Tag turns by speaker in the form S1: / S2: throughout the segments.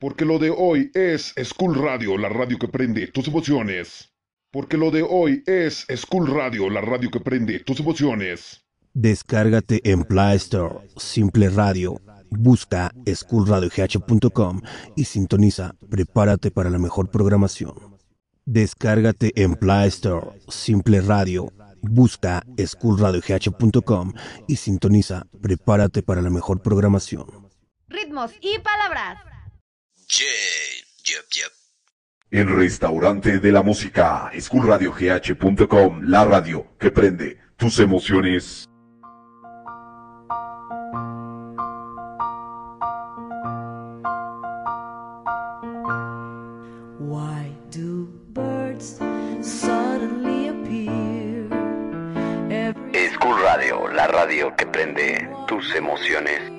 S1: Porque lo de hoy es School Radio, la radio que prende tus emociones. Porque lo de hoy es School Radio, la radio que prende tus emociones.
S2: Descárgate en Play Store, Simple Radio. Busca schoolradiogh.com y sintoniza. Prepárate para la mejor programación. Descárgate en Play Store, Simple Radio. Busca schoolradiogh.com y sintoniza. Prepárate para la mejor programación.
S3: Ritmos y palabras.
S4: Yeah, yep, yep.
S5: El restaurante de la música, schoolradiogh.com, la radio que prende tus emociones.
S6: Why do birds suddenly appear? Every
S4: School Radio, la radio que prende tus emociones.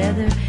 S6: Together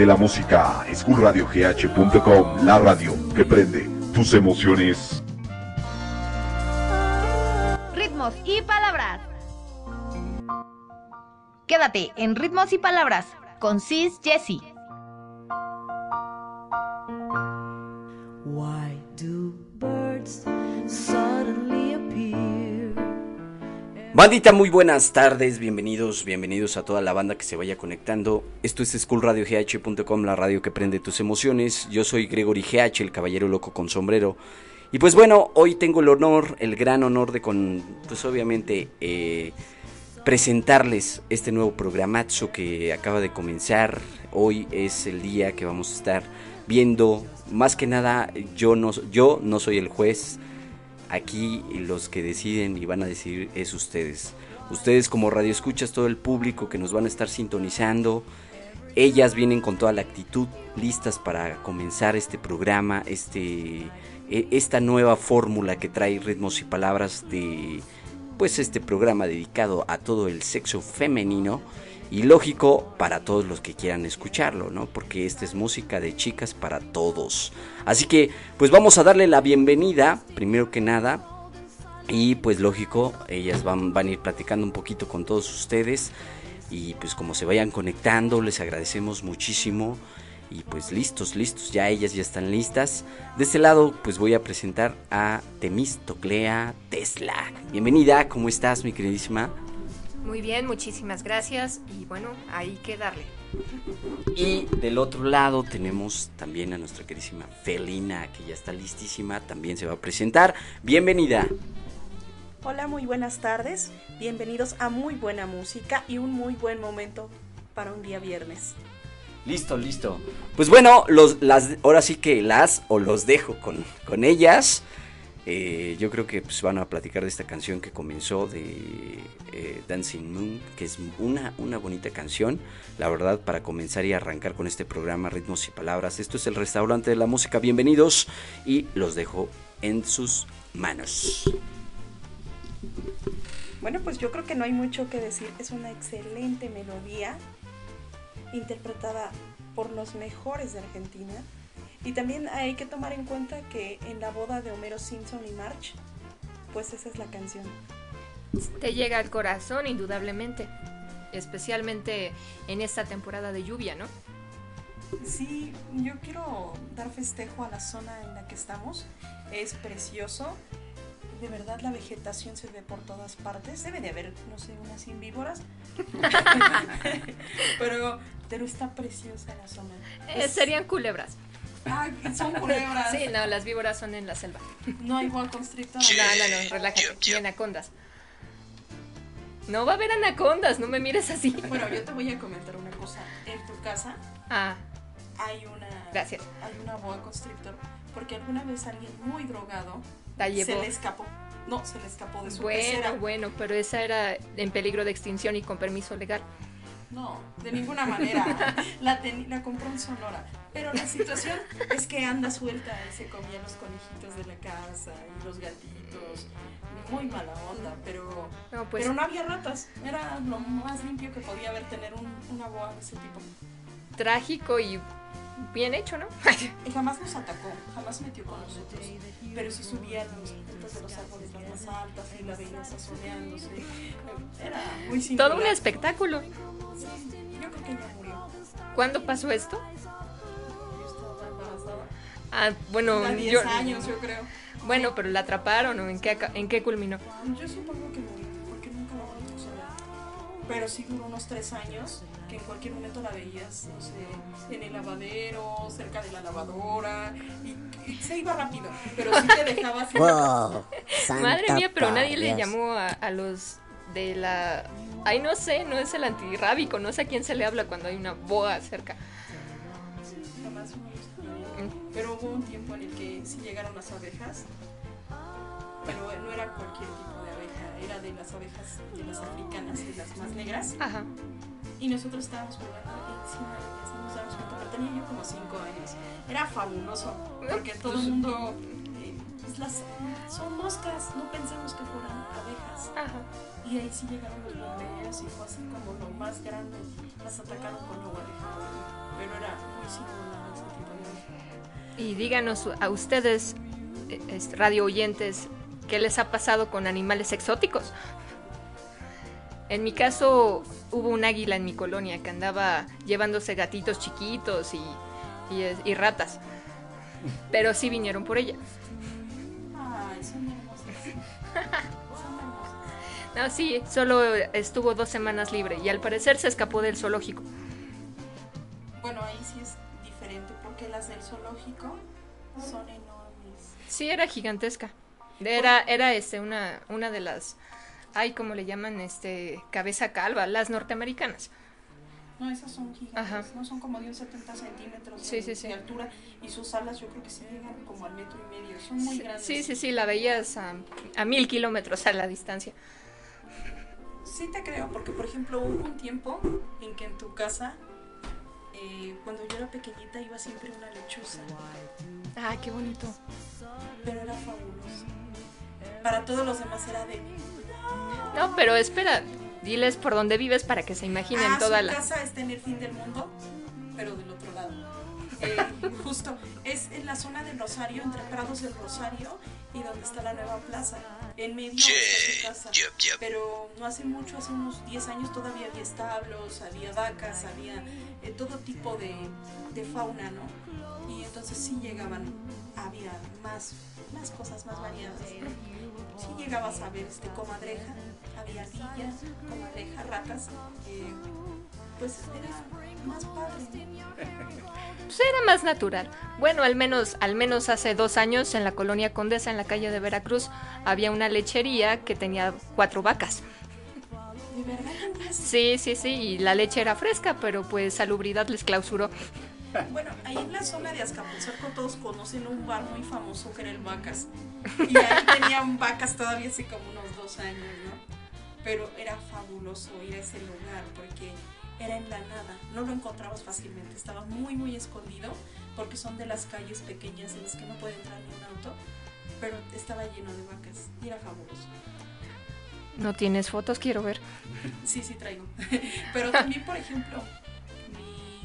S5: de la música, schoolradiogh.com, la radio que prende tus emociones.
S4: Ritmos y palabras. Quédate en Ritmos y palabras con Sis Jessie.
S7: Bandita, muy buenas tardes, bienvenidos, bienvenidos a toda la banda que se vaya conectando. Esto es schoolradiogh.com, la radio que prende tus emociones. Yo soy Gregory GH, el caballero loco con sombrero. Y pues bueno, hoy tengo el honor, el gran honor de con, pues obviamente, eh, presentarles este nuevo programazo que acaba de comenzar. Hoy es el día que vamos a estar viendo, más que nada, yo no, yo no soy el juez, aquí los que deciden y van a decidir es ustedes. Ustedes como radio escuchas, todo el público que nos van a estar sintonizando. Ellas vienen con toda la actitud listas para comenzar este programa, este, e- esta nueva fórmula que trae ritmos y palabras de pues este programa dedicado a todo el sexo femenino y lógico para todos los que quieran escucharlo, ¿no? Porque esta es música de chicas para todos. Así que pues vamos a darle la bienvenida, primero que nada, y pues lógico, ellas van, van a ir platicando un poquito con todos ustedes. Y pues como se vayan conectando, les agradecemos muchísimo. Y pues listos, listos, ya ellas ya están listas. De este lado, pues voy a presentar a Temistoclea Tesla. Bienvenida, ¿cómo estás, mi queridísima?
S8: Muy bien, muchísimas gracias y bueno, hay que darle.
S7: Y del otro lado tenemos también a nuestra queridísima Felina, que ya está listísima, también se va a presentar. Bienvenida.
S9: Hola, muy buenas tardes. Bienvenidos a muy buena música y un muy buen momento para un día viernes.
S7: Listo, listo. Pues bueno, los, las, ahora sí que las o los dejo con, con ellas. Eh, yo creo que pues, van a platicar de esta canción que comenzó de eh, Dancing Moon, que es una, una bonita canción, la verdad, para comenzar y arrancar con este programa Ritmos y Palabras. Esto es el restaurante de la música, bienvenidos y los dejo en sus manos.
S9: Bueno, pues yo creo que no hay mucho que decir. Es una excelente melodía interpretada por los mejores de Argentina. Y también hay que tomar en cuenta que en la boda de Homero Simpson y March, pues esa es la canción.
S8: Te llega al corazón, indudablemente. Especialmente en esta temporada de lluvia, ¿no?
S9: Sí, yo quiero dar festejo a la zona en la que estamos. Es precioso. De verdad la vegetación se ve por todas partes. Debe de haber, no sé, unas 100 víboras. pero, pero está preciosa la zona.
S8: Eh, serían culebras.
S9: Ay, son culebras.
S8: Sí, no, las víboras son en la selva.
S9: No hay boa constrictor.
S8: No, no, no, relájate. Y anacondas. No va a haber anacondas, no me mires así.
S9: Bueno, yo te voy a comentar una cosa. En tu casa
S8: Ah,
S9: hay una,
S8: Gracias.
S9: hay una boa constrictor porque alguna vez alguien muy drogado
S8: la
S9: se
S8: llevó.
S9: le escapó. No, se le escapó de su
S8: Bueno,
S9: pecera.
S8: bueno, pero esa era en peligro de extinción y con permiso legal.
S9: No, de ninguna manera. La, la compró en Sonora. Pero la situación es que anda suelta y se comía los conejitos de la casa y los gatitos. Muy mala onda, pero,
S8: No, pues
S9: pero no había ratas. Era lo más limpio que podía haber tener un, una boa de ese tipo.
S8: trágico y bien hecho, ¿no?
S9: Y jamás nos atacó, jamás metió con nosotros. Pero sí subía a las puntas de los árboles las más altas y la veías asoleándose. Era muy singular.
S8: Todo un espectáculo.
S9: Yo creo que ya murió.
S8: ¿Cuándo pasó esto?
S9: Yo estaba embarazada.
S8: Ah, bueno,
S9: A 10
S8: yo,
S9: años, yo creo.
S8: bueno, pero la atraparon o en qué, en qué culminó.
S9: Yo supongo que murió, porque nunca la volvimos a ver. Pero sí duró unos tres años, que en cualquier momento la veías, no sé, en el lavadero, cerca de la lavadora, y, y se iba rápido, pero sí te dejaba así.
S8: Madre mía, pero nadie le llamó a, a los de la... Ay, no sé, no es el antirrábico, no sé a quién se le habla cuando hay una boa cerca.
S9: Jamás me gustó. Pero hubo un tiempo en el que sí llegaron las abejas, pero no era cualquier tipo de abeja, era de las abejas, de las africanas, de las más negras.
S8: Ajá.
S9: Y nosotros estábamos jugando encima de nos damos cuenta, pero tenía yo como 5 años. Era fabuloso, porque todo el mundo. eh, pues las, son moscas, no pensamos que fueran abejas.
S8: Ajá.
S9: Y ahí sí llegaron los bomberos y fue así como lo más grande. Las atacaron con agua de pero era muy singular ese tipo de
S8: Y díganos a ustedes, eh, radio oyentes, ¿qué les ha pasado con animales exóticos? En mi caso, hubo un águila en mi colonia que andaba llevándose gatitos chiquitos y, y, y ratas. Pero sí vinieron por ella.
S9: Ay, son hermosas.
S8: No, sí, solo estuvo dos semanas libre y al parecer se escapó del zoológico.
S9: Bueno, ahí sí es diferente porque las del zoológico son enormes.
S8: Sí, era gigantesca. Era, era este, una, una de las, ay, ¿cómo le llaman? Este, cabeza calva, las norteamericanas.
S9: No, esas son gigantes, no son como de un 70 centímetros
S8: sí,
S9: de,
S8: sí, sí.
S9: de altura y sus alas yo creo que sí llegan como al metro y medio, son muy grandes.
S8: Sí, sí, sí, la veías a, a mil kilómetros a la distancia.
S9: Sí te creo, porque por ejemplo hubo un tiempo en que en tu casa, eh, cuando yo era pequeñita, iba siempre una lechuza.
S8: Ah, qué bonito.
S9: Pero era fabuloso. Para todos los demás era de...
S8: No, pero espera, diles por dónde vives para que se imaginen
S9: ah,
S8: toda
S9: su
S8: la...
S9: casa está en el fin del mundo, pero del otro lado. Eh, justo, es en la zona del Rosario, entre Prados del Rosario y donde está la nueva plaza. En medio está su casa. Pero no hace mucho, hace unos 10 años todavía había establos, había vacas, había eh, todo tipo de, de, fauna, ¿no? Y entonces sí llegaban, había más, más cosas más variadas. Sí llegabas a ver este comadreja, había ardilla, comadreja, ratas. Eh, pues era más padre.
S8: Pues era más natural. Bueno, al menos, al menos hace dos años en la colonia Condesa, en la calle de Veracruz, había una lechería que tenía cuatro vacas.
S9: ¿De verdad?
S8: Sí, sí, sí, y la leche era fresca, pero pues salubridad les clausuró.
S9: Bueno, ahí en la zona de Azcapotzalco todos conocen un bar muy famoso que era el Vacas. Y ahí tenían vacas todavía hace como unos dos años, ¿no? Pero era fabuloso ir a ese lugar porque era en la nada, no lo encontrabas fácilmente, estaba muy muy escondido porque son de las calles pequeñas en las que no puede entrar ni un auto, pero estaba lleno de vacas y era fabuloso.
S8: ¿No tienes fotos? Quiero ver.
S9: Sí, sí traigo. Pero también, por ejemplo,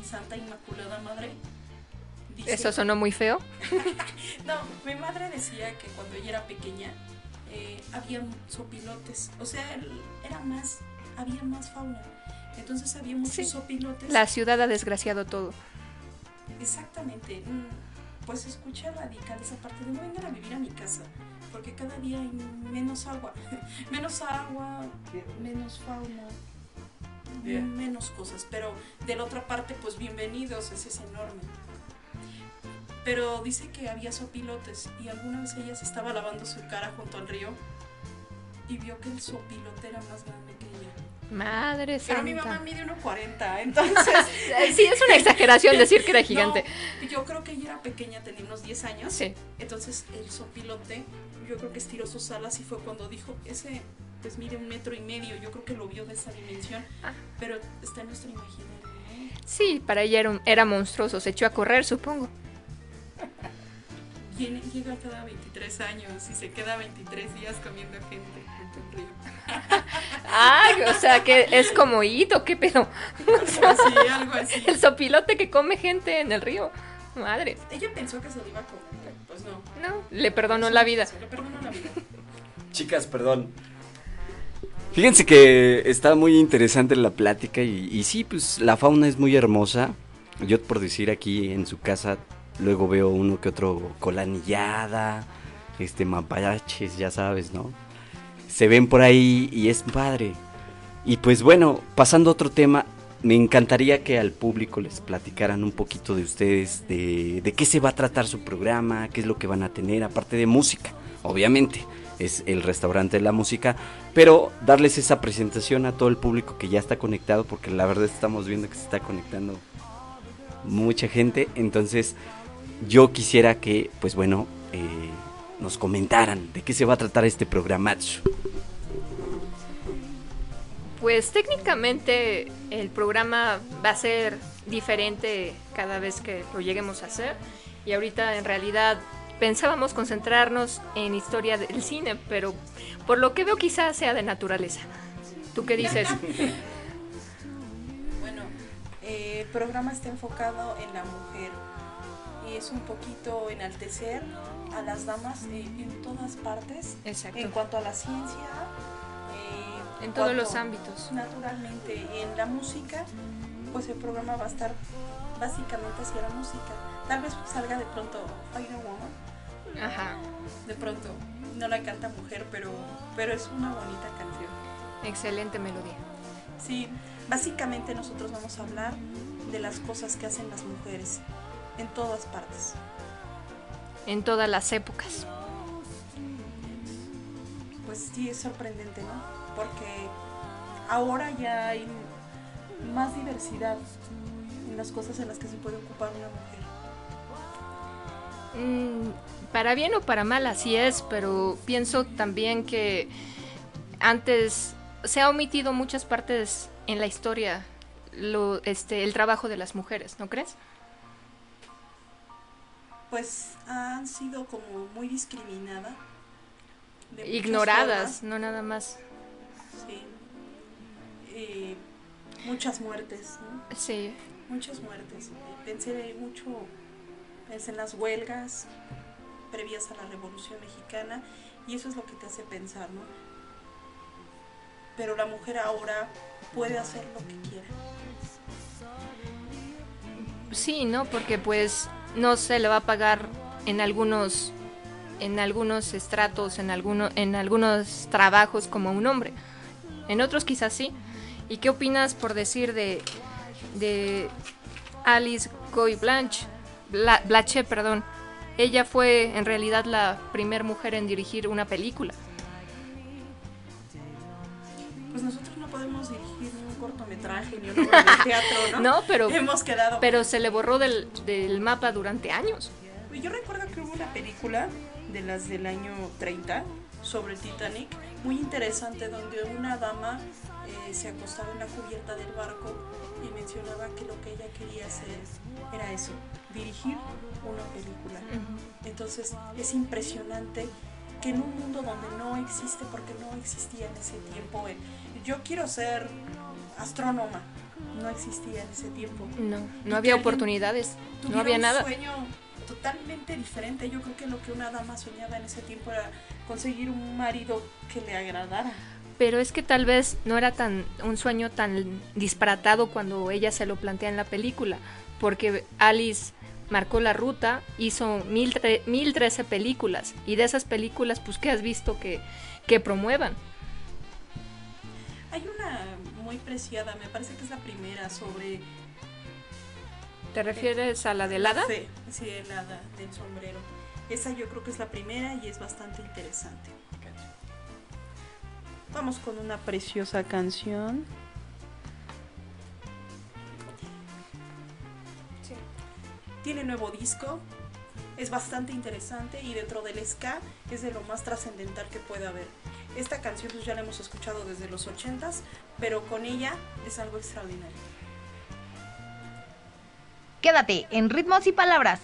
S9: Santa Inmaculada Madre.
S8: Dice... ¿Eso sonó muy feo?
S9: no, mi madre decía que cuando ella era pequeña eh, había sopilotes, o sea, era más, había más fauna. Entonces había muchos sí. sopilotes.
S8: La ciudad ha desgraciado todo.
S9: Exactamente. Pues escucha radical esa parte de no vengan a vivir a mi casa, porque cada día hay menos agua. menos agua, menos fauna, yeah. menos cosas. Pero de la otra parte, pues bienvenidos, ese es enorme. Pero dice que había sopilotes y alguna vez ella se estaba lavando su cara junto al río y vio que el sopilote era más grande que ella.
S8: Madre
S9: Pero
S8: santa.
S9: mi mamá mide 1,40, entonces...
S8: sí, es una exageración decir que era gigante.
S9: No, yo creo que ella era pequeña, tenía unos 10 años.
S8: Sí.
S9: Entonces el sopilote, yo creo que estiró sus alas y fue cuando dijo, ese pues mide un metro y medio, yo creo que lo vio de esa dimensión, ah. pero está en nuestro imaginario. ¿no?
S8: Sí, para ella era, un, era monstruoso, se echó a correr, supongo.
S9: Viene, llega cada 23 años y se queda 23 días comiendo gente junto al río.
S8: Ay, o sea, que es como hito, qué pedo.
S9: Algo así, algo así.
S8: El sopilote que come gente en el río. Madre.
S9: Ella pensó que se lo iba a comer, pues no.
S8: No, le perdonó la vida.
S9: Le perdonó la vida.
S7: Chicas, perdón. Fíjense que está muy interesante la plática y, sí, pues la fauna es muy hermosa. Yo por decir aquí en su casa Luego veo uno que otro colanillada, este mapaches, ya sabes, ¿no? Se ven por ahí y es padre. Y pues bueno, pasando a otro tema, me encantaría que al público les platicaran un poquito de ustedes, de, de qué se va a tratar su programa, qué es lo que van a tener, aparte de música, obviamente es el restaurante de la música, pero darles esa presentación a todo el público que ya está conectado, porque la verdad estamos viendo que se está conectando mucha gente, entonces yo quisiera que, pues bueno, eh, nos comentaran de qué se va a tratar este programazo.
S8: Pues técnicamente el programa va a ser diferente cada vez que lo lleguemos a hacer y ahorita en realidad pensábamos concentrarnos en historia del cine, pero por lo que veo quizás sea de naturaleza. ¿Tú qué dices?
S9: Bueno, eh, el programa está enfocado en la mujer y es un poquito enaltecer a las damas eh, en todas partes.
S8: Exacto.
S9: En cuanto a la ciencia, eh,
S8: En todos
S9: cuanto-
S8: los ámbitos.
S9: Naturalmente, y en la música, pues el programa va a estar básicamente hacia la música. Tal vez salga de pronto Fire Woman,
S8: Ajá.
S9: de pronto no la canta mujer, pero, pero es una bonita canción.
S8: Excelente melodía.
S9: Sí, básicamente nosotros vamos a hablar de las cosas que hacen las mujeres en todas partes.
S8: En todas las épocas.
S9: Pues sí, es sorprendente, ¿no? Porque ahora ya hay más diversidad en las cosas en las que se puede ocupar una mujer.
S8: Mm, para bien o para mal, así es, pero pienso también que antes se ha omitido muchas partes en la historia lo, este, el trabajo de las mujeres, ¿no crees?
S9: Pues han sido como muy discriminadas.
S8: Ignoradas, no nada más.
S9: Sí. Eh, muchas muertes, ¿no?
S8: Sí,
S9: Muchas muertes. Pensé mucho pues, en las huelgas previas a la Revolución Mexicana y eso es lo que te hace pensar, ¿no? Pero la mujer ahora puede hacer lo que quiera.
S8: sí, ¿no? Porque pues no se le va a pagar en algunos en algunos estratos, en alguno, en algunos trabajos como un hombre. En otros quizás sí. ¿Y qué opinas por decir de de Alice Guy Blanche, Bla- Blaché, perdón? Ella fue en realidad la primer mujer en dirigir una película.
S9: Pues nosotros no podemos dirigir ni un cortometraje ni obra de teatro, ¿no?
S8: No, pero
S9: Hemos quedado.
S8: pero se le borró del, del mapa durante años.
S9: Yo recuerdo que hubo una película de las del año 30 sobre el Titanic, muy interesante, donde una dama eh, se acostaba en la cubierta del barco y mencionaba que lo que ella quería hacer era eso, dirigir una película. Entonces es impresionante que en un mundo donde no existe, porque no existía en ese tiempo, el, yo quiero ser astrónoma, no existía en ese tiempo.
S8: No, no había oportunidades, no había
S9: un
S8: nada.
S9: sueño totalmente diferente. Yo creo que lo que una dama soñaba en ese tiempo era conseguir un marido que le agradara.
S8: Pero es que tal vez no era tan un sueño tan disparatado cuando ella se lo plantea en la película, porque Alice marcó la ruta, hizo mil, tre- mil trece películas y de esas películas, pues, ¿qué has visto que, que promuevan?
S9: Hay una muy preciada, me parece que es la primera sobre
S8: ¿Te refieres a la de Hada?
S9: fe, sí, el hada del sombrero. Esa yo creo que es la primera y es bastante interesante. Vamos con una preciosa canción. Tiene nuevo disco, es bastante interesante y dentro del ska es de lo más trascendental que puede haber. Esta canción pues ya la hemos escuchado desde los 80s, pero con ella es algo extraordinario.
S4: Quédate en ritmos y palabras.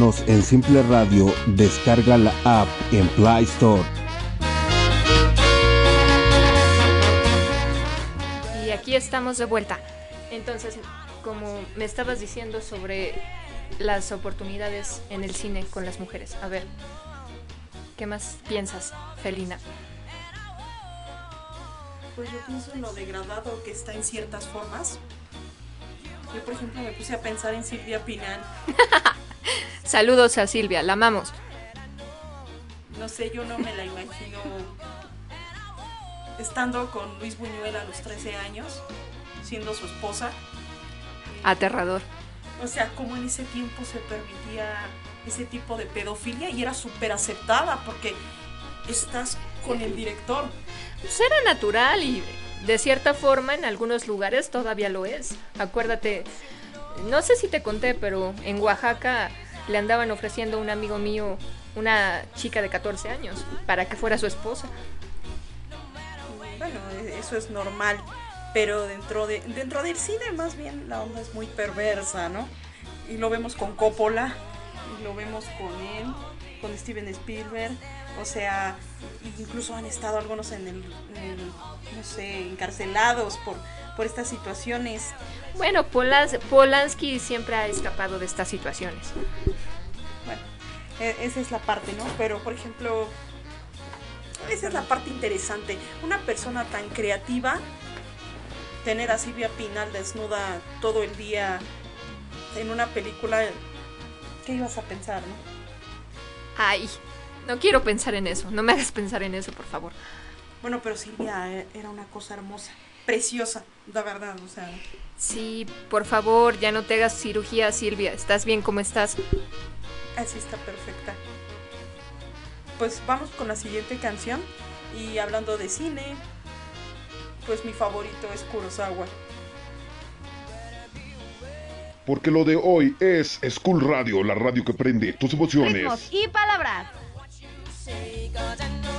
S2: En Simple Radio, descarga la app en Play Store.
S8: Y aquí estamos de vuelta. Entonces, como me estabas diciendo sobre las oportunidades en el cine con las mujeres, a ver, ¿qué más piensas, Felina?
S9: Pues yo pienso en lo degradado que está en ciertas formas. Yo, por ejemplo, me puse a pensar en Silvia Pinal.
S8: Saludos a Silvia, la amamos.
S9: No sé, yo no me la imagino estando con Luis Buñuel a los 13 años, siendo su esposa.
S8: Aterrador.
S9: O sea, como en ese tiempo se permitía ese tipo de pedofilia y era súper aceptada porque estás con el director.
S8: Pues era natural y de cierta forma en algunos lugares todavía lo es. Acuérdate, no sé si te conté, pero en Oaxaca le andaban ofreciendo a un amigo mío una chica de 14 años para que fuera su esposa.
S9: Bueno, e- eso es normal, pero dentro de dentro del cine más bien la onda es muy perversa, ¿no? Y lo vemos con Coppola, y lo vemos con él, con Steven Spielberg, o sea, incluso han estado algunos en el, en el, no sé, encarcelados por por estas situaciones.
S8: Bueno, Polas- Polanski siempre ha escapado de estas situaciones.
S9: Bueno, e- esa es la parte, ¿no? Pero, por ejemplo, esa es la parte interesante. Una persona tan creativa, tener a Silvia Pinal desnuda todo el día en una película, ¿qué ibas a pensar, no?
S8: Ay, no quiero pensar en eso. No me hagas pensar en eso, por favor.
S9: Bueno, pero Silvia e- era una cosa hermosa, preciosa, la verdad, o sea.
S8: Sí, por favor, ya no te hagas cirugía, Silvia. ¿Estás bien como estás?
S9: Así está perfecta. Pues vamos con la siguiente canción. Y hablando de cine, pues mi favorito es Kurosawa.
S1: Porque lo de hoy es School Radio, la radio que prende tus emociones.
S4: Ritmos y palabras.「
S10: say, cause I
S1: know.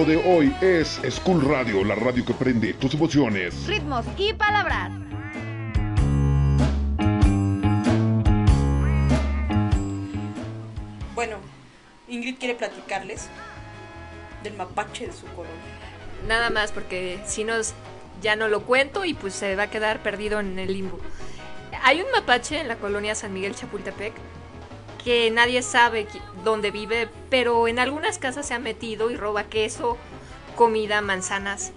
S1: Lo de hoy es School Radio, la radio que prende tus emociones.
S3: Ritmos y palabras.
S9: Bueno, Ingrid quiere platicarles del mapache de su colonia.
S8: Nada más porque si no ya no lo cuento y pues se va a quedar perdido en el limbo. Hay un mapache en la colonia San Miguel Chapultepec que nadie sabe dónde vive, pero en algunas casas se ha metido y roba queso, comida, manzanas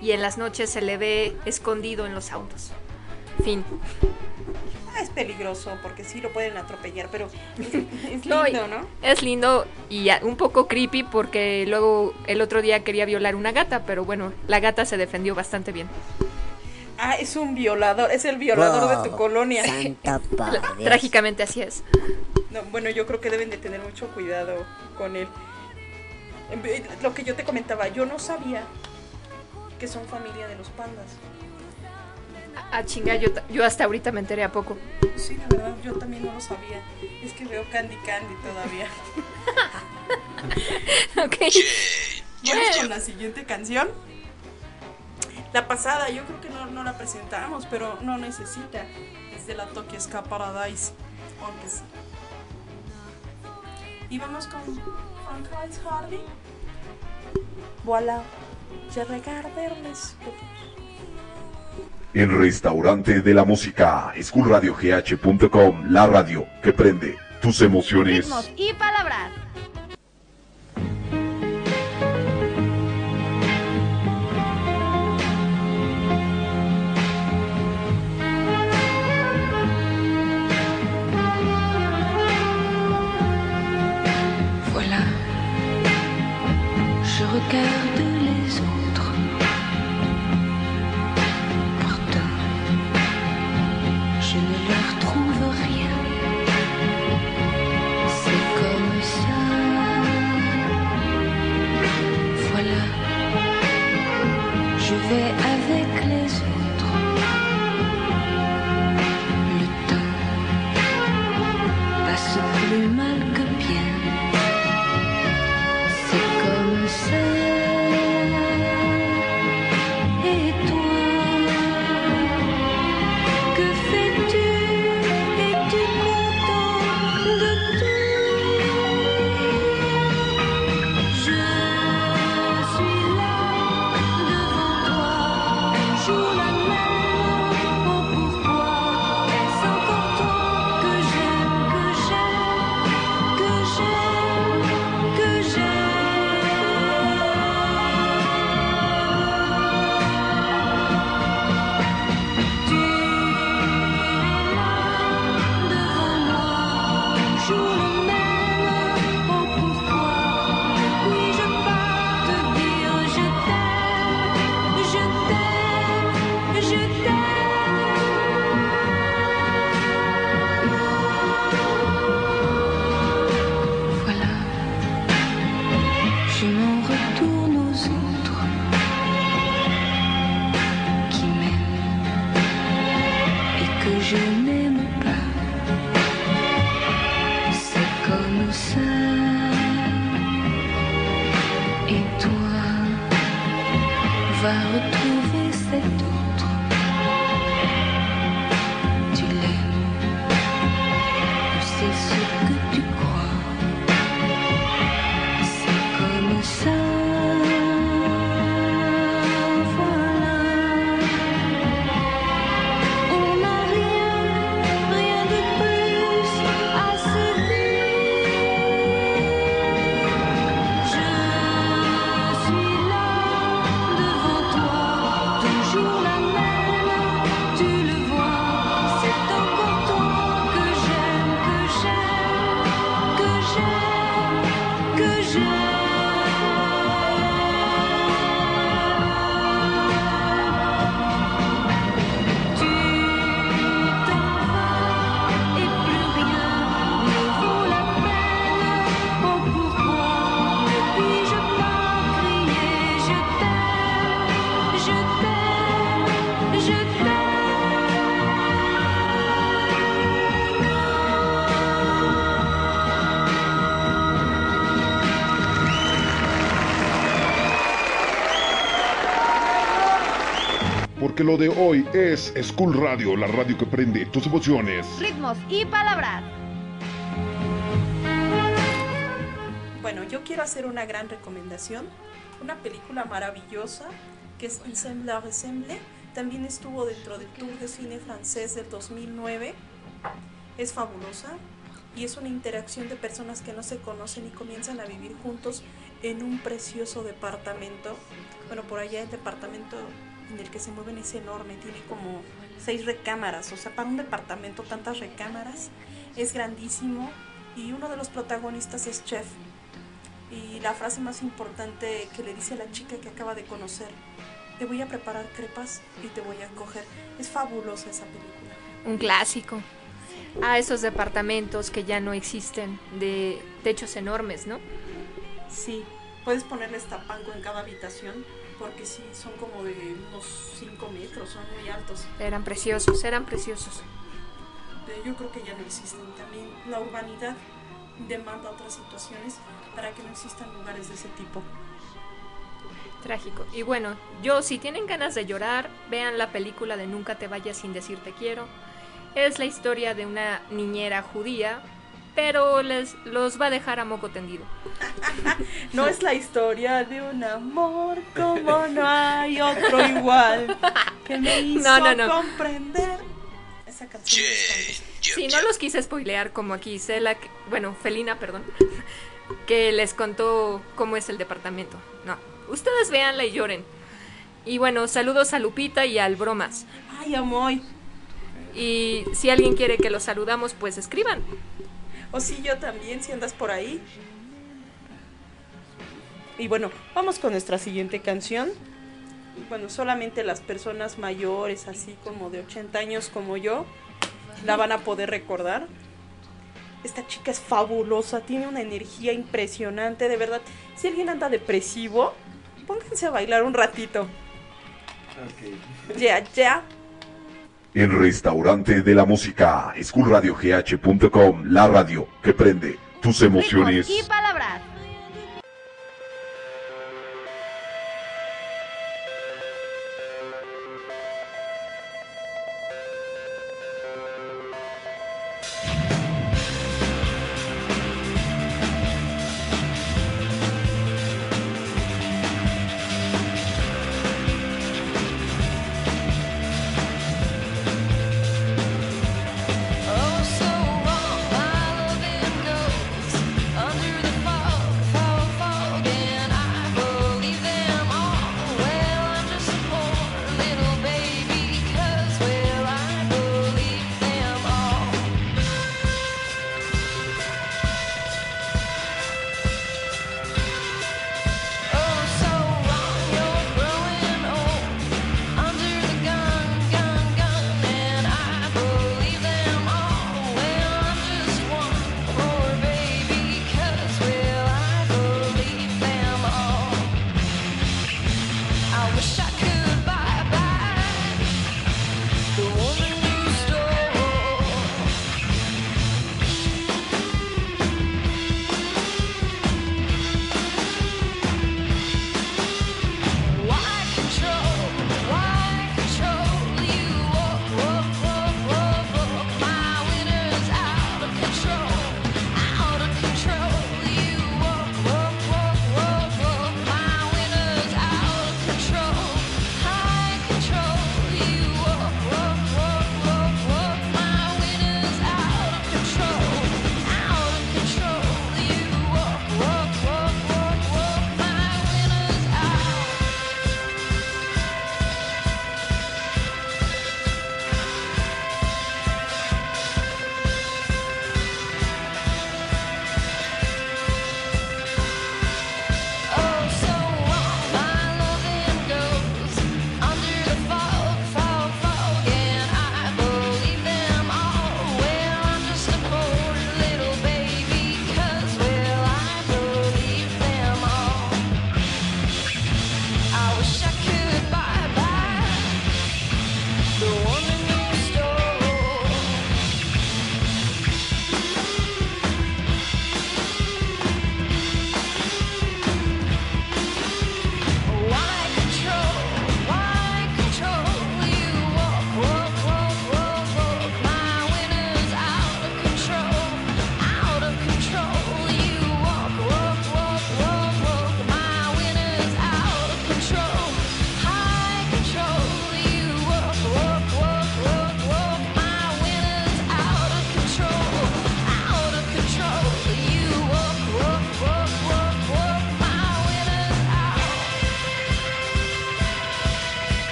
S8: y en las noches se le ve escondido en los autos. Fin.
S9: Ah, es peligroso porque sí lo pueden atropellar, pero es, lindo, ¿no?
S8: Es lindo y un poco creepy porque luego el otro día quería violar una gata, pero bueno, la gata se defendió bastante bien.
S9: Ah, es un violador, es el violador de tu colonia.
S11: Santa padre.
S8: Trágicamente así es.
S9: No, bueno, yo creo que deben de tener mucho cuidado con él. Lo que yo te comentaba, yo no sabía que son familia de los pandas.
S8: Ah, chinga, yo, yo hasta ahorita me enteré a poco.
S9: Sí, de verdad, yo también no lo sabía. Es que veo Candy Candy todavía.
S8: ok.
S9: Vamos con la siguiente canción. La pasada, yo creo que no, no la presentamos, pero no necesita. Es de la Tokyo Ska Paradise Orchestra. Y vamos con Frank Hardy. Voilà. Je regarde les
S5: El restaurante de la música, schoolradiogh.com, la radio que prende tus emociones.
S3: Ritmos y palabras.
S4: Je j'aime, que
S1: lo de hoy es School Radio, la radio que prende tus emociones.
S4: Ritmos y palabras.
S9: Bueno, yo quiero hacer una gran recomendación. Una película maravillosa que es Ensemble à Ressemble. También estuvo dentro del Tour de Cine Francés del 2009. Es fabulosa y es una interacción de personas que no se conocen y comienzan a vivir juntos en un precioso departamento. Bueno, por allá el departamento en el que se mueven es enorme, tiene como seis recámaras, o sea, para un departamento tantas recámaras, es grandísimo y uno de los protagonistas es chef. Y la frase más importante que le dice a la chica que acaba de conocer, te voy a preparar crepas y te voy a coger. Es fabulosa esa película.
S8: Un clásico. A esos departamentos que ya no existen, de techos enormes, ¿no?
S9: Sí, puedes ponerles tapanco en cada habitación porque sí, son como de unos 5 metros, son muy altos.
S8: Eran preciosos, eran preciosos.
S9: Pero yo creo que ya no existen. También la urbanidad demanda otras situaciones para que no existan lugares de ese tipo.
S8: Trágico. Y bueno, yo si tienen ganas de llorar, vean la película de Nunca te vayas sin decir te quiero. Es la historia de una niñera judía, pero les los va a dejar a moco tendido.
S9: No es la historia de un amor como no hay otro igual que me hizo
S8: No, no, no.
S9: comprender. Esa canción es famosa.
S8: Sí, no los quise spoilear como aquí Cela, bueno, Felina, perdón, que les contó cómo es el departamento. No, ustedes véanla y lloren. Y bueno, saludos a Lupita y al Bromas.
S9: Ay, amoy.
S8: Y si alguien quiere que los saludamos, pues escriban.
S9: O sí, yo también, si andas por ahí. Y bueno, vamos con nuestra siguiente canción. Bueno, solamente las personas mayores, así como de 80 años como yo, la van a poder recordar. Esta chica es fabulosa, tiene una energía impresionante, de verdad. Si alguien anda depresivo, pónganse a bailar un ratito. Ya, ya.
S5: En Restaurante de la Música, schoolradiogh.com, la radio que prende tus emociones.
S4: Y palabras.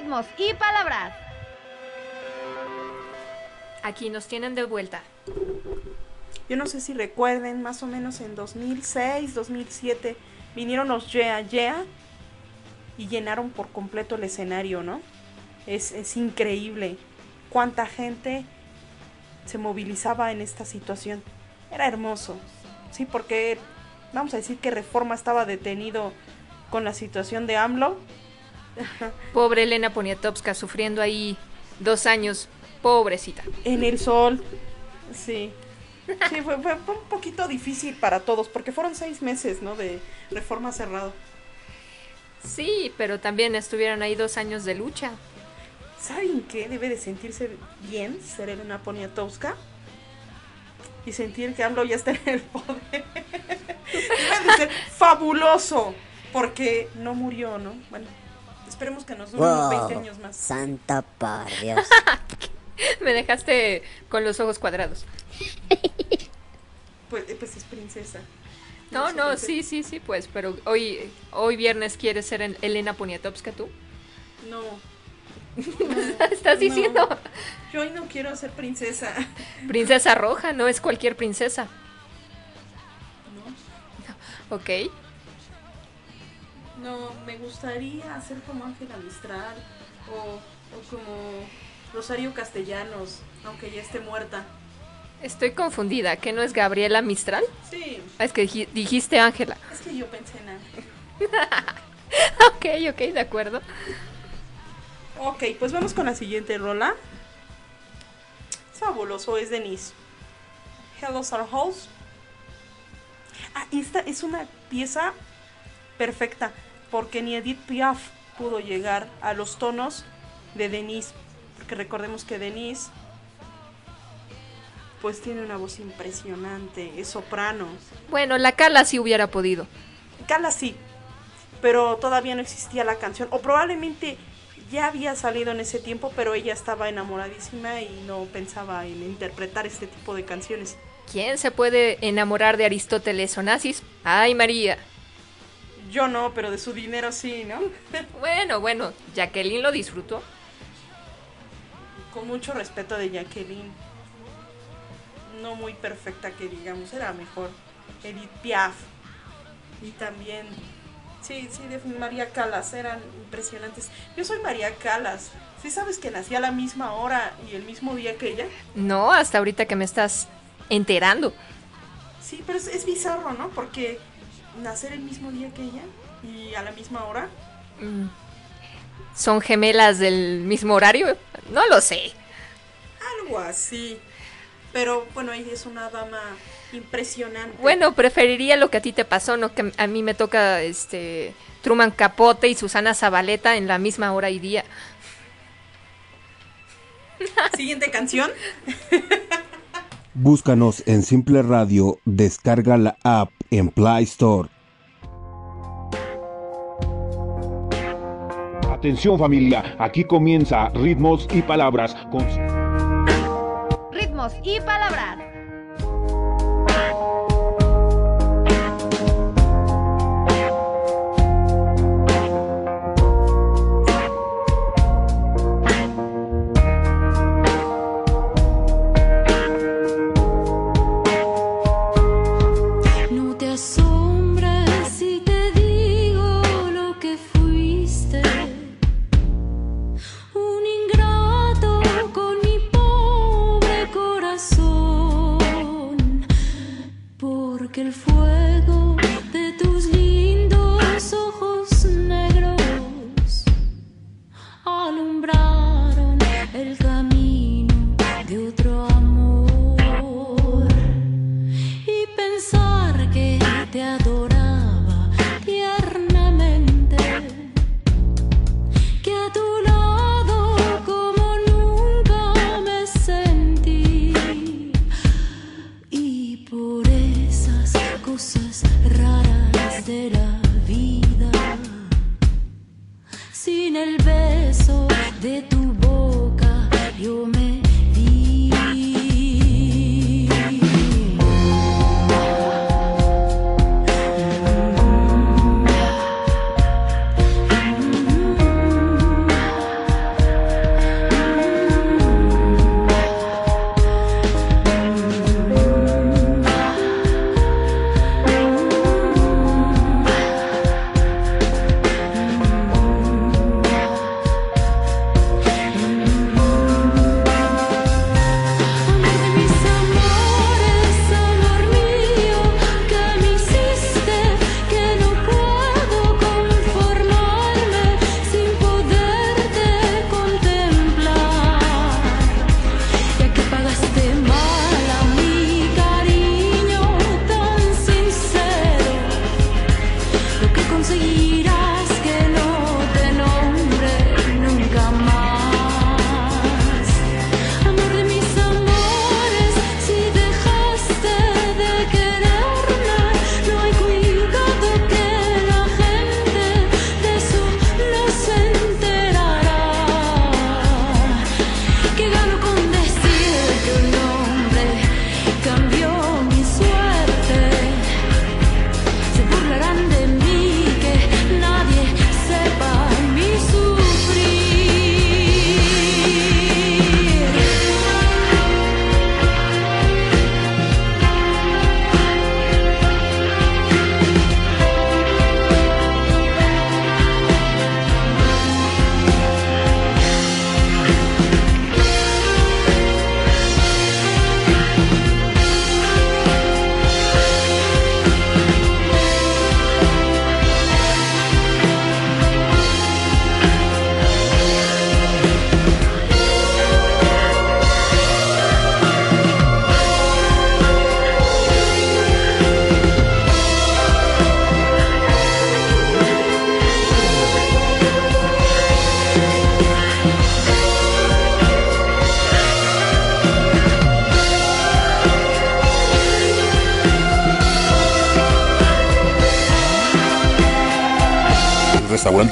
S4: Ritmos y palabras.
S8: Aquí nos tienen de vuelta.
S9: Yo no sé si recuerden, más o menos en 2006, 2007, vinieron los Yeah Yeah y llenaron por completo el escenario, ¿no? Es, es increíble cuánta gente se movilizaba en esta situación. Era hermoso, sí, porque vamos a decir que Reforma estaba detenido con la situación de AMLO.
S8: Pobre Elena Poniatowska sufriendo ahí dos años. Pobrecita.
S9: En el sol. Sí. Sí, fue, fue- un poquito difícil para todos, porque fueron seis meses, ¿no? De reforma cerrado.
S8: Sí, pero también estuvieron ahí dos años de lucha.
S9: ¿Saben qué? Debe de sentirse bien ser Elena Poniatowska. Y sentir que AMLO ya está en el poder. Debe de ser fabuloso. Porque no murió, ¿no? Bueno, esperemos que nos dure unos 20 años más.
S11: Santa Dios.
S8: Me dejaste con los ojos cuadrados.
S9: Pues, eh, pues es princesa.
S8: No,
S9: sé,
S8: no, sí, sí, sí, pues, pero hoy, hoy viernes quieres ser en- Elena Poniatowska tú.
S9: No.
S8: ¿Estás
S9: No.
S8: diciendo?
S9: Yo hoy no quiero ser princesa.
S8: Princesa roja, no es cualquier princesa.
S9: No.
S8: Ok.
S9: No, me gustaría hacer como Ángela Mistral o, o como Rosario Castellanos, aunque ya esté muerta.
S8: Estoy confundida, ¿que no es Gabriela Mistral?
S9: Sí,
S8: Ah, Es que dij- dijiste Ángela.
S9: es que yo pensé en Ángela.
S8: ok, ok, de acuerdo.
S9: Ok, pues vamos con la siguiente rola. Es fabuloso, es Denise. Hello Our House. Ah, esta es una pieza perfecta, porque ni Edith Piaf pudo llegar a los tonos de Denise. Porque recordemos que Denise, pues tiene una voz impresionante, es soprano.
S8: Bueno, la Cala sí hubiera podido.
S9: Carla sí, pero todavía no existía la canción. O probablemente ya había salido en ese tiempo, pero ella estaba enamoradísima y no pensaba en interpretar este tipo de canciones.
S8: ¿Quién se puede enamorar de Aristóteles Onassis? Ay, María.
S9: Yo no, pero de su dinero sí, ¿no?
S8: Bueno, bueno, Jacqueline lo disfrutó.
S9: Con mucho respeto de Jacqueline. No muy perfecta que digamos, era mejor. Edith Piaf. Y también, sí, sí, de María Calas, eran impresionantes. Yo soy María Calas. ¿Sí sabes que nací a la misma hora y el mismo día que ella?
S8: No, hasta ahorita que me estás enterando.
S9: Sí, pero es, es bizarro, ¿no? Porque nacer el mismo día que ella y a la misma hora.
S8: Mm. ¿Son gemelas del mismo horario? No lo sé.
S9: Algo así. Pero bueno, ella es una dama impresionante.
S8: Bueno, preferiría lo que a ti te pasó, no que a mí me toca este Truman Capote y Susana Zabaleta en la misma hora y día.
S9: Siguiente canción.
S2: Búscanos en Simple Radio, descarga la app en Play Store.
S1: Atención familia, aquí comienza Ritmos y Palabras con
S4: Ritmos y palabras.
S10: Que te adoraba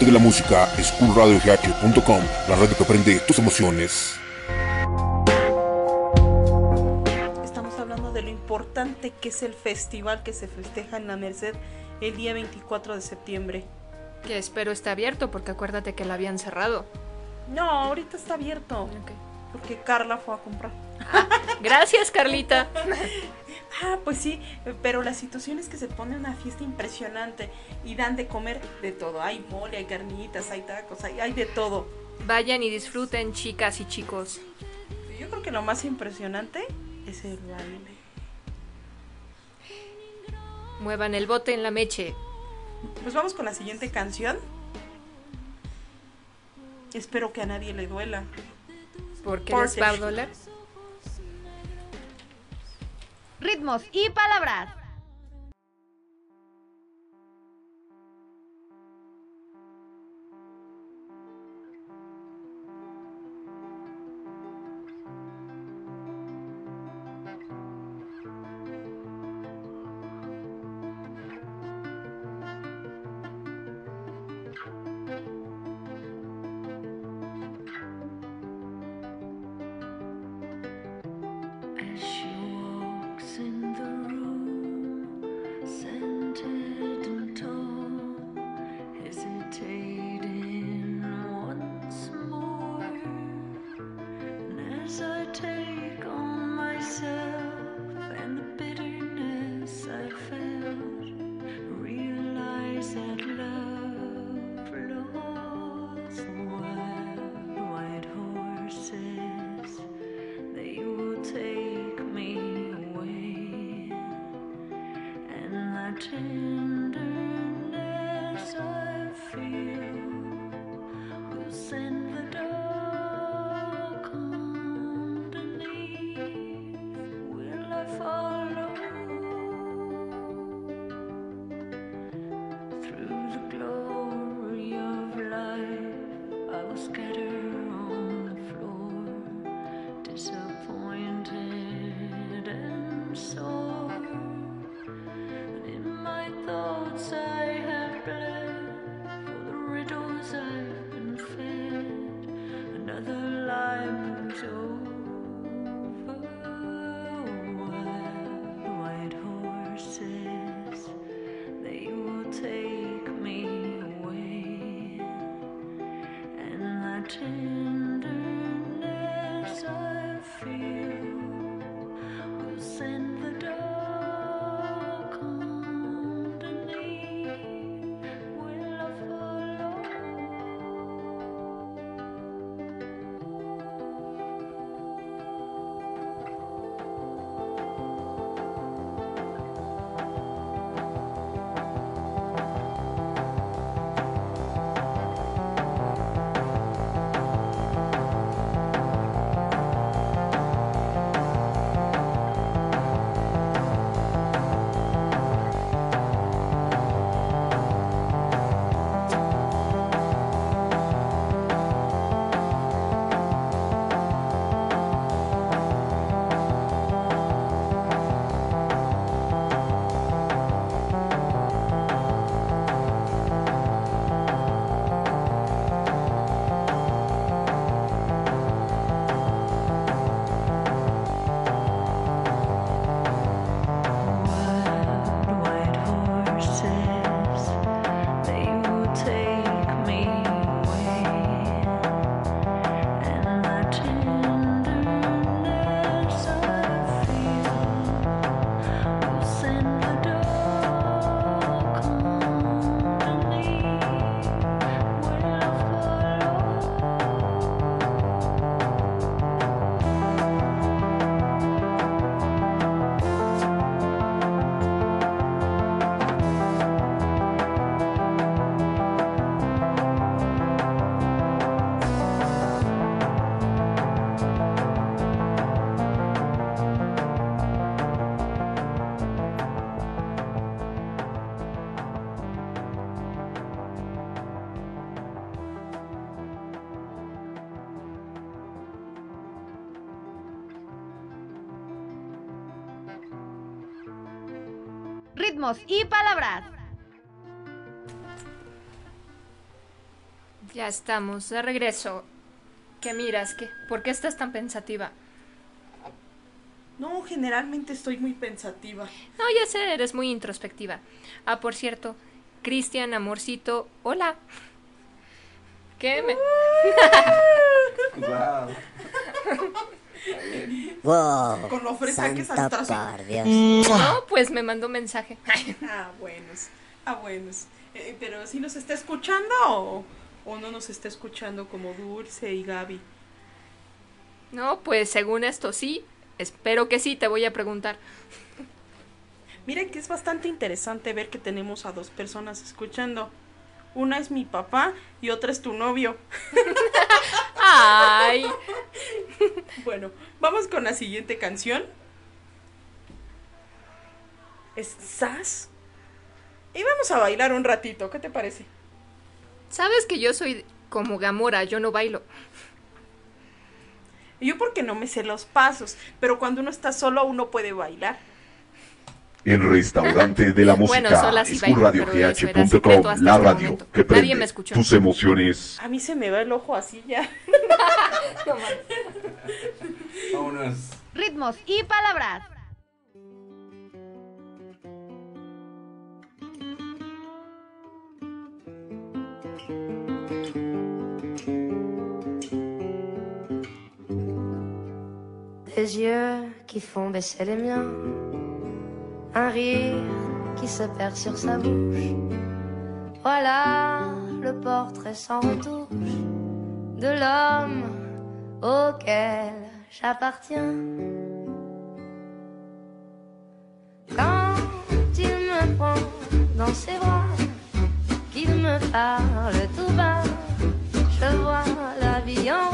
S1: de la música, schoolradiogh.com, la radio que prende tus emociones.
S9: Estamos hablando de lo importante que es el festival que se festeja en la Merced el día 24 de septiembre.
S8: Que espero esté abierto porque acuérdate que la habían cerrado.
S9: No, ahorita está abierto. Porque Carla fue a comprar.
S8: Gracias, Carlita.
S9: Ah, pues sí, pero la situación es que se pone una fiesta impresionante y dan de comer de todo. Hay mole, hay carnitas, hay tacos, hay, hay de todo.
S8: Vayan y disfruten, chicas y chicos.
S9: Yo creo que lo más impresionante es el baile.
S8: Muevan el bote en la meche.
S9: Pues vamos con la siguiente canción. Espero que a nadie le duela.
S8: ¿Por va a doler?
S4: Ritmos y palabras. Ritmos y palabras.
S8: Ya estamos, de regreso. ¿Qué miras? ¿Qué? ¿Por qué estás tan pensativa?
S9: No, generalmente estoy muy pensativa.
S8: No, ya sé, eres muy introspectiva. Ah, por cierto, Cristian, amorcito, hola. ¿Qué me...
S11: Wow.
S9: Con lo fresa que
S11: Santa
S9: saltaste.
S11: par Dios.
S8: No, pues me mandó mensaje.
S9: Ah, buenos. Ah, buenos. Eh, pero si nos está escuchando o, o no nos está escuchando como Dulce y Gaby.
S8: No, pues según esto sí. Espero que sí, te voy a preguntar.
S9: Miren que es bastante interesante ver que tenemos a dos personas escuchando. Una es mi papá y otra es tu novio.
S8: Ay,
S9: Bueno, vamos con la siguiente canción. Es Sass. Y vamos a bailar un ratito, ¿qué te parece?
S8: sabes que yo soy como Gamora, yo no bailo.
S9: Yo porque no me sé los pasos, pero cuando uno está solo uno puede bailar.
S5: El restaurante de la
S8: Bueno,
S5: música, esculradiogh.com,
S8: secreto hasta
S5: la
S8: este
S5: radio
S8: momento.
S5: que
S8: Nadie
S5: prende
S8: me escuchó.
S5: tus emociones.
S9: A mí se me va el ojo así ya.
S4: Ritmos y palabras.
S10: Des yeux qui font baisser les miens, un rire qui se perd sur sa bouche. Voilà le portrait sans retouche de l'homme auquel j'appartiens. Quand il me prend dans ses bras, qu'il me parle tout bas, je vois la vie en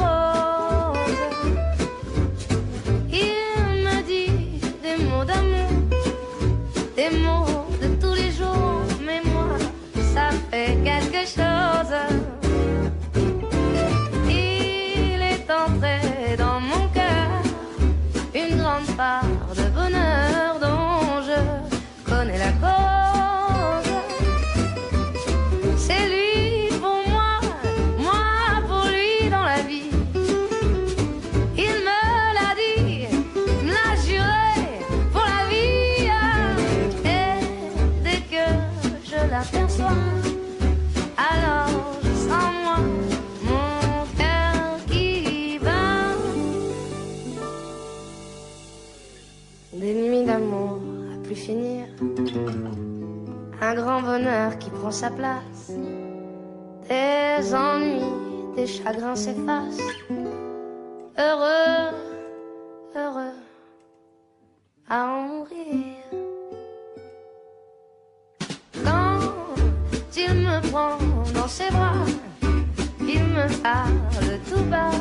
S10: grand bonheur qui prend sa place. Des ennuis, des chagrins s'effacent heureux, heureux à en mourir. Quand il me prend dans ses bras, il me parle tout bas,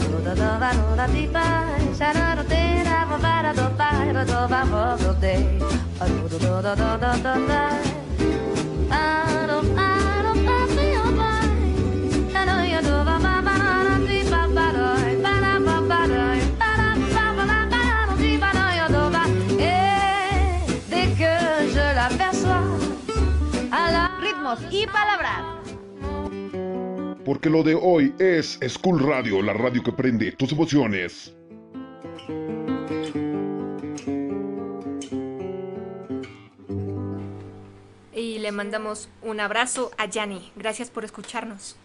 S10: do do va no da di pa sa na do te da va va da do pa do do va vo do te do do
S4: do do do
S10: do
S1: Porque lo de hoy es School Radio, la radio que prende tus emociones.
S8: Y le mandamos un abrazo a Yanni. Gracias por escucharnos.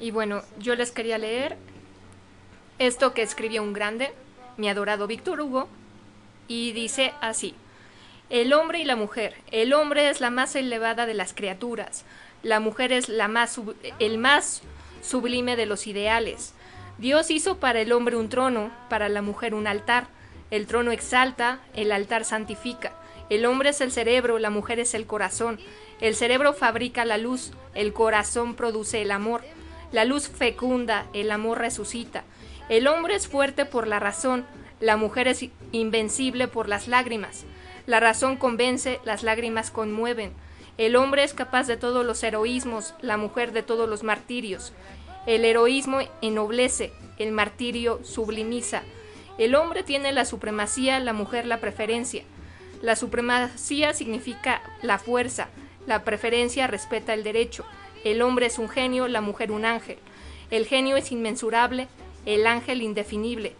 S8: Y bueno, yo les quería leer esto que escribió un grande, mi adorado Víctor Hugo, y dice así. El hombre y la mujer. El hombre es la más elevada de las criaturas. La mujer es la más el más sublime de los ideales. Dios hizo para el hombre un trono, para la mujer un altar. El trono exalta, el altar santifica. El hombre es el cerebro, la mujer es el corazón. El cerebro fabrica la luz, el corazón produce el amor. La luz fecunda, el amor resucita. El hombre es fuerte por la razón, la mujer es invencible por las lágrimas. La razón convence, las lágrimas conmueven. El hombre es capaz de todos los heroísmos, la mujer de todos los martirios. El heroísmo ennoblece, el martirio sublimiza. El hombre tiene la supremacía, la mujer la preferencia. La supremacía significa la fuerza, la preferencia respeta el derecho. El hombre es un genio, la mujer un ángel. El genio es inmensurable, el ángel indefinible.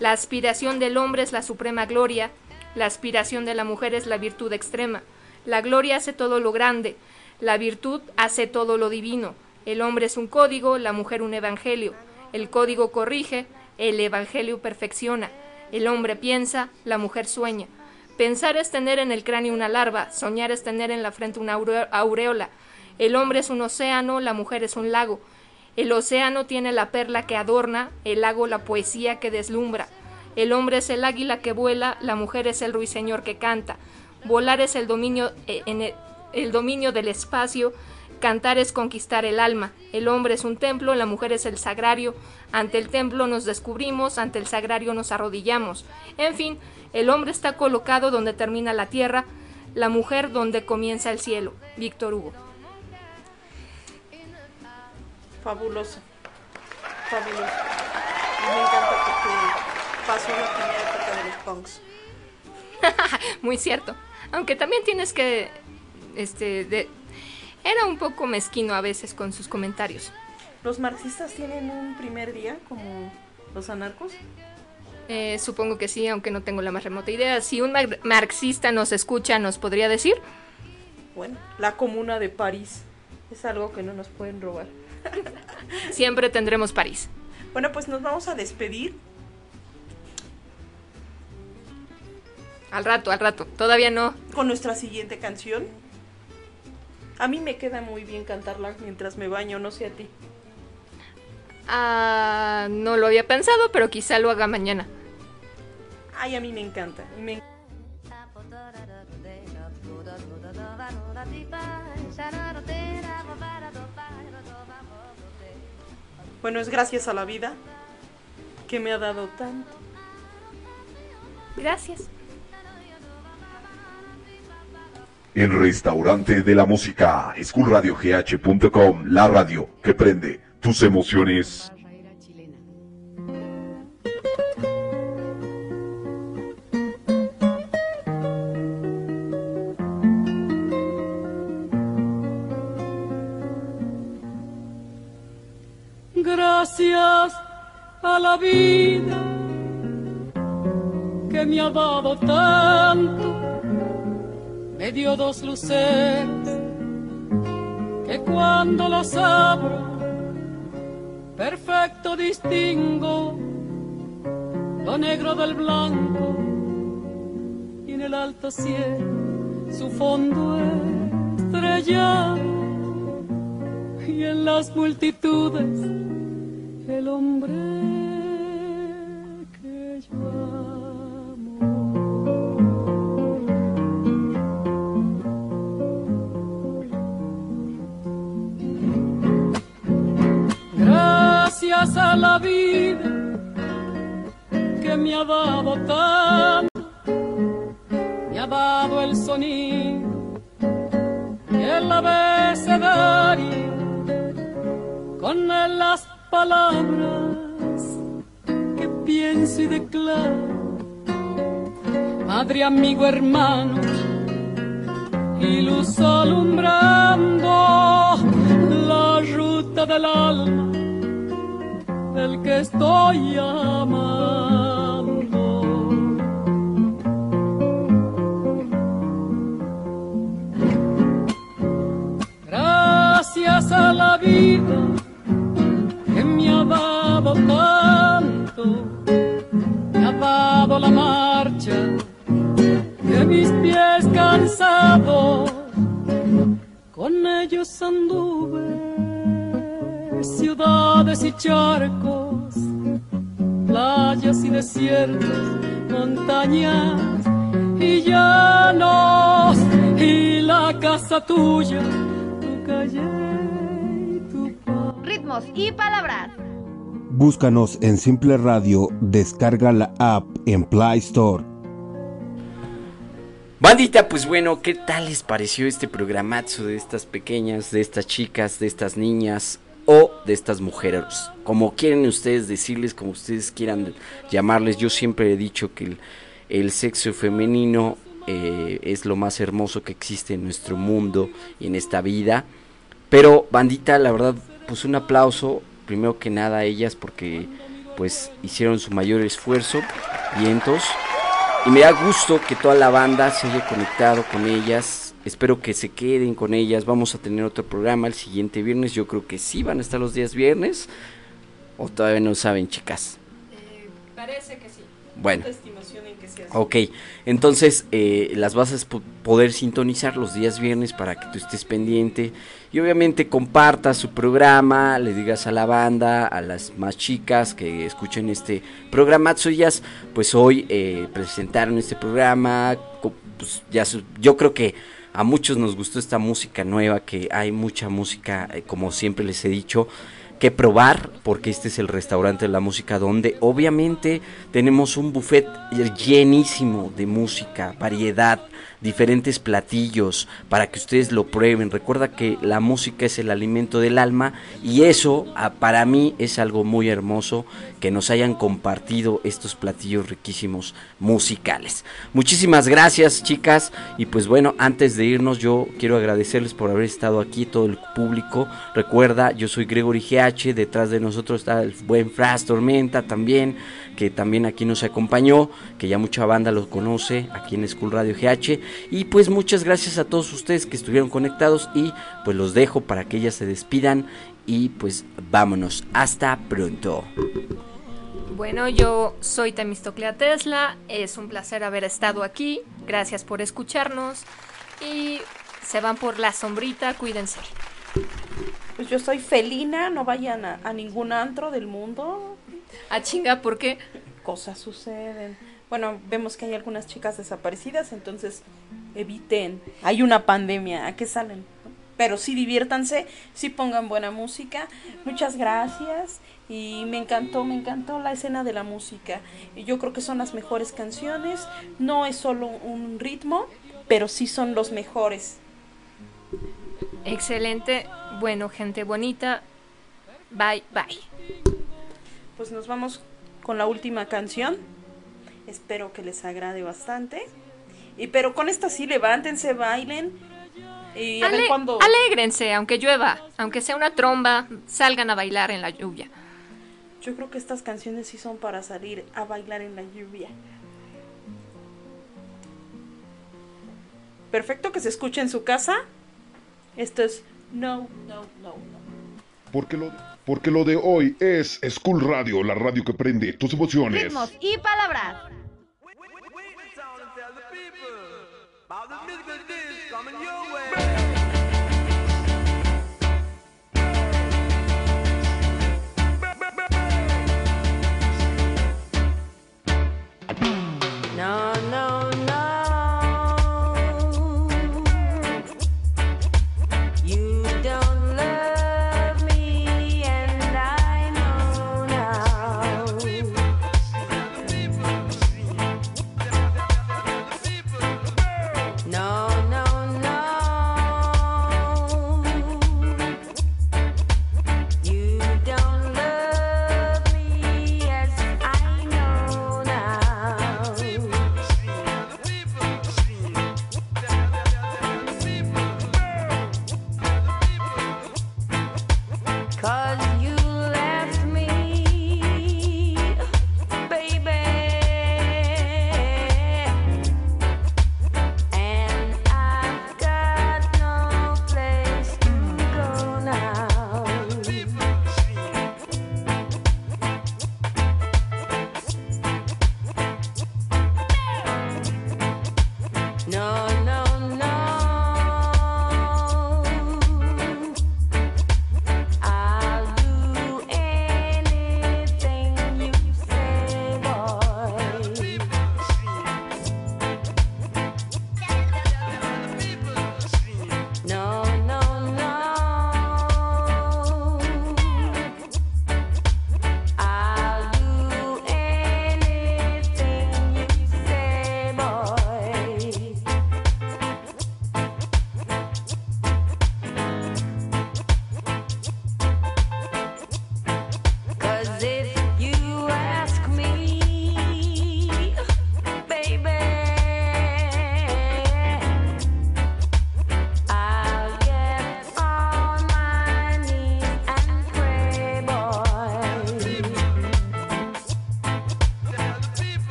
S8: La aspiración del hombre es la suprema gloria, la aspiración de la mujer es la virtud extrema. La gloria hace todo lo grande, la virtud hace todo lo divino. El hombre es un código, la mujer un evangelio. El código corrige, el evangelio perfecciona. El hombre piensa, la mujer sueña. Pensar es tener en el cráneo una larva, soñar es tener en la frente una aure- aureola. El hombre es un océano, la mujer es un lago. El océano tiene la perla que adorna, el lago la poesía que deslumbra. El hombre es el águila que vuela, la mujer es el ruiseñor que canta. Volar es el dominio, eh, en el, el dominio del espacio, cantar es conquistar el alma. El hombre es un templo, la mujer es el sagrario. Ante el templo nos descubrimos, ante el sagrario nos arrodillamos. En fin, el hombre está colocado donde termina la tierra, la mujer donde comienza el cielo. Víctor Hugo.
S9: Fabuloso. Fabuloso. Me encanta porque pasó la primera época de los punks.
S8: Muy cierto. Aunque también tienes que. Este. De, era un poco mezquino a veces con sus comentarios.
S9: ¿Los marxistas tienen un primer día como los anarcos?
S8: Eh, supongo que sí, aunque no tengo la más remota idea. Si un mar- marxista nos escucha, ¿nos podría decir?
S9: Bueno, la comuna de París. Es algo que no nos pueden robar.
S8: Siempre tendremos París.
S9: Bueno, pues nos vamos a despedir.
S8: Al rato, al rato. Todavía no.
S9: Con nuestra siguiente canción. A mí me queda muy bien cantarla mientras me baño, no sé a ti.
S8: Ah, no lo había pensado, pero quizá lo haga mañana.
S9: Ay, a mí me encanta. me- Bueno, es gracias a la vida que me ha dado tanto.
S8: Gracias.
S5: El restaurante de la música, schoolradiogh.com, la radio que prende tus emociones.
S12: Gracias a la vida que me ha dado tanto, me dio dos luceres que cuando los abro, perfecto distingo lo negro del blanco y en el alto cielo su fondo estrellado y en las multitudes el hombre Gracias a la vida que me ha dado tanto, me ha dado el sonido y el abecedario con las palabras que pienso y declaro. Madre, amigo, hermano, y luz alumbrando la ruta del alma del que estoy amando. Gracias a la vida que me ha dado tanto, me ha dado la marcha de mis pies cansados, con ellos anduve ciudades y charcos, playas y desiertos, montañas y llanos, y la casa tuya, tu calle y tu paz.
S4: Ritmos y palabras.
S2: Búscanos en Simple Radio, descarga la app en Play Store.
S7: Bandita, pues bueno, ¿qué tal les pareció este programazo de estas pequeñas, de estas chicas, de estas niñas o de estas mujeres? Como quieren ustedes decirles, como ustedes quieran llamarles, yo siempre he dicho que el, sexo femenino eh, es lo más hermoso que existe en nuestro mundo y en esta vida. Pero, bandita, la verdad, pues un aplauso, primero que nada a ellas porque pues hicieron su mayor esfuerzo, vientos. Y me da gusto que toda la banda se haya conectado con ellas. Espero que se queden con ellas. Vamos a tener otro programa el siguiente viernes. Yo creo que sí van a estar los días viernes. O todavía no saben, chicas.
S8: Parece que sí.
S7: Bueno.
S9: En que.
S7: Ok, entonces eh, las vas a po- poder sintonizar los días viernes para que tú estés pendiente y obviamente compartas su programa, le digas a la banda, a las más chicas que escuchen este programa, ellas pues hoy eh, presentaron este programa, pues, ya su- yo creo que a muchos nos gustó esta música nueva, que hay mucha música, eh, como siempre les he dicho, que probar, porque este es el restaurante de la música donde obviamente tenemos un buffet llenísimo de música, variedad, diferentes platillos para que ustedes lo prueben. Recuerda que la música es el alimento del alma y eso ah, para mí es algo muy hermoso que nos hayan compartido estos platillos riquísimos musicales. Muchísimas gracias chicas y pues bueno, antes de irnos yo quiero agradecerles por haber estado aquí, todo el público. Recuerda, yo soy Gregory GH, detrás de nosotros está el buen Fras Tormenta también, que también aquí nos acompañó, que ya mucha banda lo conoce aquí en School Radio GH. Y pues muchas gracias a todos ustedes que estuvieron conectados y pues los dejo para que ellas se despidan y pues vámonos, hasta pronto.
S8: Bueno, yo soy Temistoclea Tesla, es un placer haber estado aquí, gracias por escucharnos y se van por la sombrita, cuídense.
S9: Pues yo soy felina, no vayan a, a ningún antro del mundo.
S8: A chinga, ¿por qué?
S9: Cosas suceden. Bueno, vemos que hay algunas chicas desaparecidas, entonces eviten. Hay una pandemia, ¿a qué salen? Pero sí diviértanse, sí pongan buena música. Muchas gracias y me encantó, me encantó la escena de la música. Y yo creo que son las mejores canciones. No es solo un ritmo, pero sí son los mejores.
S8: Excelente, bueno, gente bonita, bye, bye.
S9: Pues nos vamos con la última canción. Espero que les agrade bastante. Y pero con esta sí, levántense, bailen. Y a ver cuándo.
S8: Alégrense, aunque llueva, aunque sea una tromba, salgan a bailar en la lluvia.
S9: Yo creo que estas canciones sí son para salir a bailar en la lluvia. Perfecto que se escuche en su casa. Esto es no, no, no, no.
S1: Porque lo, porque lo de hoy es School Radio, la radio que prende tus emociones.
S4: Ritmos y palabras.
S10: All the music days coming
S1: your way.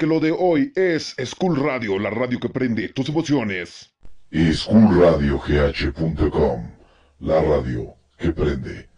S1: Porque lo de hoy es School Radio, la radio que prende tus emociones.
S13: SchoolRadioGH.com, la radio que prende.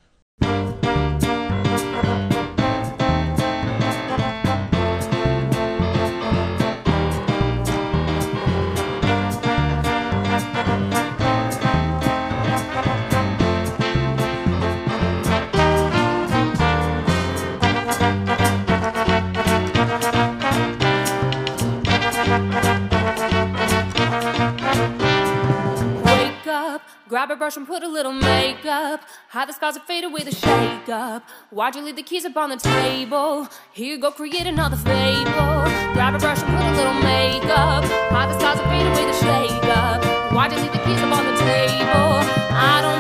S4: Brush and put a little makeup. Hide the scars and fade away the shake up. Why'd you leave the keys up on the table? Here you go, create another fable. Grab a brush and put a little makeup. Hide the scars and fade away the shake up. Why'd you leave the keys up on the table? I don't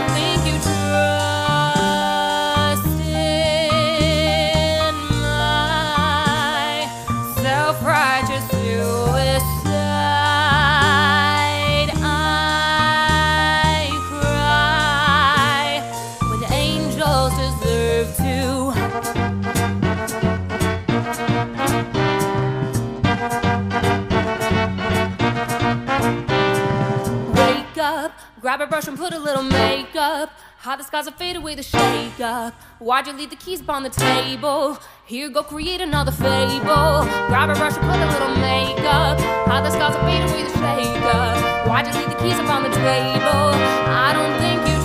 S4: grab a brush and put a little makeup. Hide the scars and fade away the shake up. Why'd you leave the keys upon the table? Here, go create another fable. Grab a brush and put a little makeup. Hide the scars and fade away the shake up. Why'd you leave the keys upon the table? I don't think
S10: you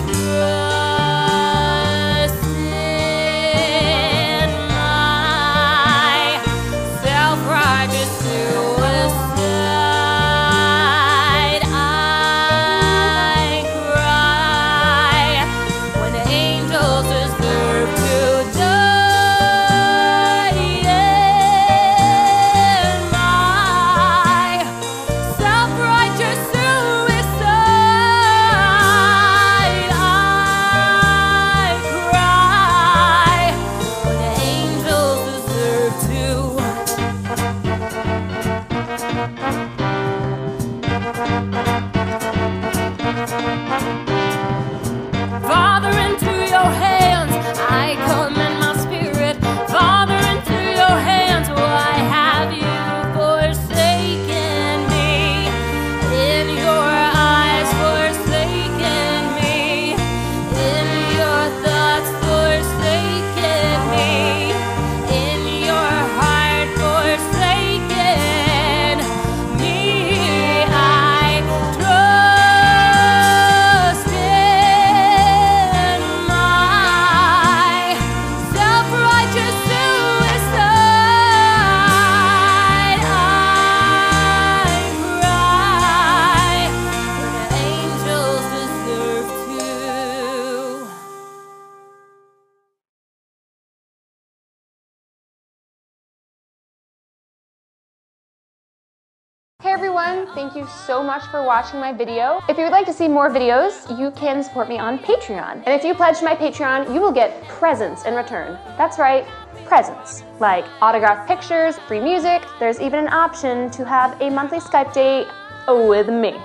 S10: so much for watching my video. If you would like to see more videos, you can support me on Patreon. And if you pledge to my Patreon, you will get presents in return. That's right, presents. Like autographed pictures, free music, there's even an option to have a monthly Skype date with me.